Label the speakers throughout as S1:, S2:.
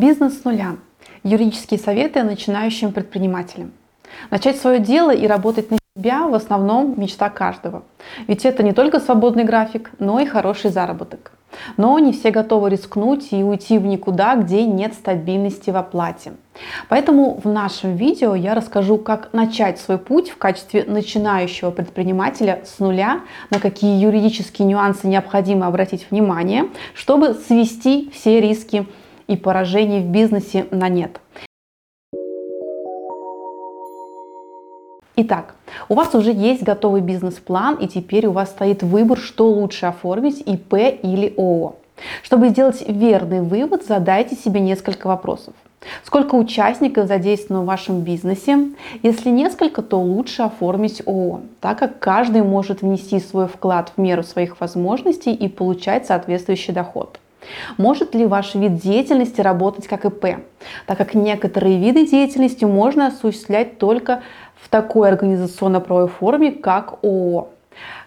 S1: Бизнес с нуля. Юридические советы начинающим предпринимателям. Начать свое дело и работать на себя в основном мечта каждого. Ведь это не только свободный график, но и хороший заработок. Но не все готовы рискнуть и уйти в никуда, где нет стабильности в оплате. Поэтому в нашем видео я расскажу, как начать свой путь в качестве начинающего предпринимателя с нуля, на какие юридические нюансы необходимо обратить внимание, чтобы свести все риски и поражений в бизнесе на нет. Итак, у вас уже есть готовый бизнес-план, и теперь у вас стоит выбор, что лучше оформить, ИП или ООО. Чтобы сделать верный вывод, задайте себе несколько вопросов. Сколько участников задействовано в вашем бизнесе? Если несколько, то лучше оформить ООО, так как каждый может внести свой вклад в меру своих возможностей и получать соответствующий доход. Может ли ваш вид деятельности работать как ИП, так как некоторые виды деятельности можно осуществлять только в такой организационно-правовой форме, как ООО.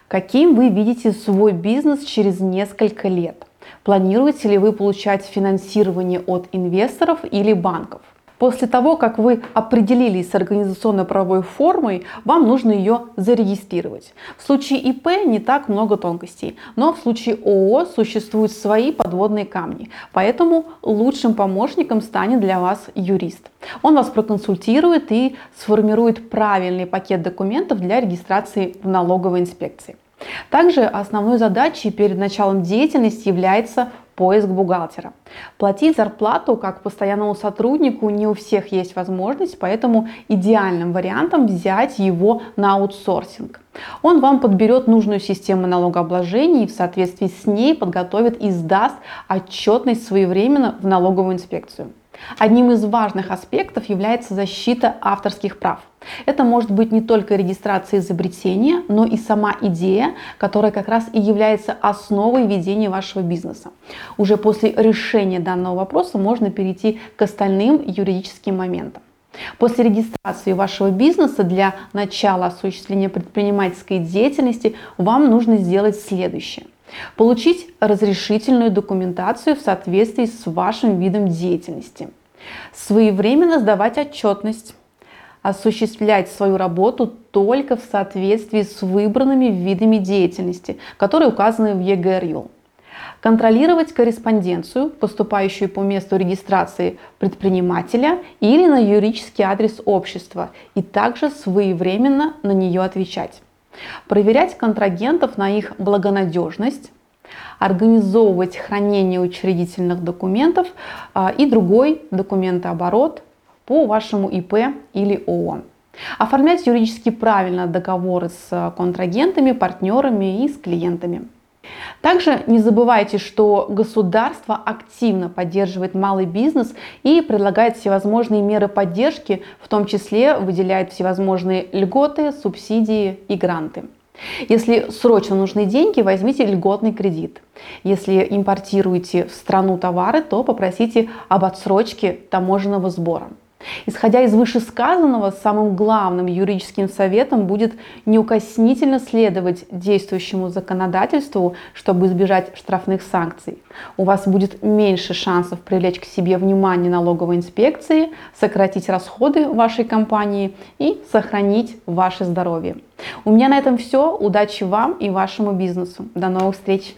S1: Каким вы видите свой бизнес через несколько лет? Планируете ли вы получать финансирование от инвесторов или банков? После того, как вы определились с организационно-правовой формой, вам нужно ее зарегистрировать. В случае ИП не так много тонкостей, но в случае ООО существуют свои подводные камни. Поэтому лучшим помощником станет для вас юрист. Он вас проконсультирует и сформирует правильный пакет документов для регистрации в налоговой инспекции. Также основной задачей перед началом деятельности является поиск бухгалтера. Платить зарплату как постоянному сотруднику не у всех есть возможность, поэтому идеальным вариантом взять его на аутсорсинг. Он вам подберет нужную систему налогообложения и в соответствии с ней подготовит и сдаст отчетность своевременно в налоговую инспекцию. Одним из важных аспектов является защита авторских прав. Это может быть не только регистрация изобретения, но и сама идея, которая как раз и является основой ведения вашего бизнеса. Уже после решения данного вопроса можно перейти к остальным юридическим моментам. После регистрации вашего бизнеса для начала осуществления предпринимательской деятельности вам нужно сделать следующее. Получить разрешительную документацию в соответствии с вашим видом деятельности. Своевременно сдавать отчетность. Осуществлять свою работу только в соответствии с выбранными видами деятельности, которые указаны в ЕГРЮ. Контролировать корреспонденцию, поступающую по месту регистрации предпринимателя или на юридический адрес общества, и также своевременно на нее отвечать проверять контрагентов на их благонадежность, организовывать хранение учредительных документов а, и другой документооборот по вашему ИП или ООО. Оформлять юридически правильно договоры с контрагентами, партнерами и с клиентами. Также не забывайте, что государство активно поддерживает малый бизнес и предлагает всевозможные меры поддержки, в том числе выделяет всевозможные льготы, субсидии и гранты. Если срочно нужны деньги, возьмите льготный кредит. Если импортируете в страну товары, то попросите об отсрочке таможенного сбора. Исходя из вышесказанного, самым главным юридическим советом будет неукоснительно следовать действующему законодательству, чтобы избежать штрафных санкций. У вас будет меньше шансов привлечь к себе внимание налоговой инспекции, сократить расходы вашей компании и сохранить ваше здоровье. У меня на этом все. Удачи вам и вашему бизнесу. До новых встреч!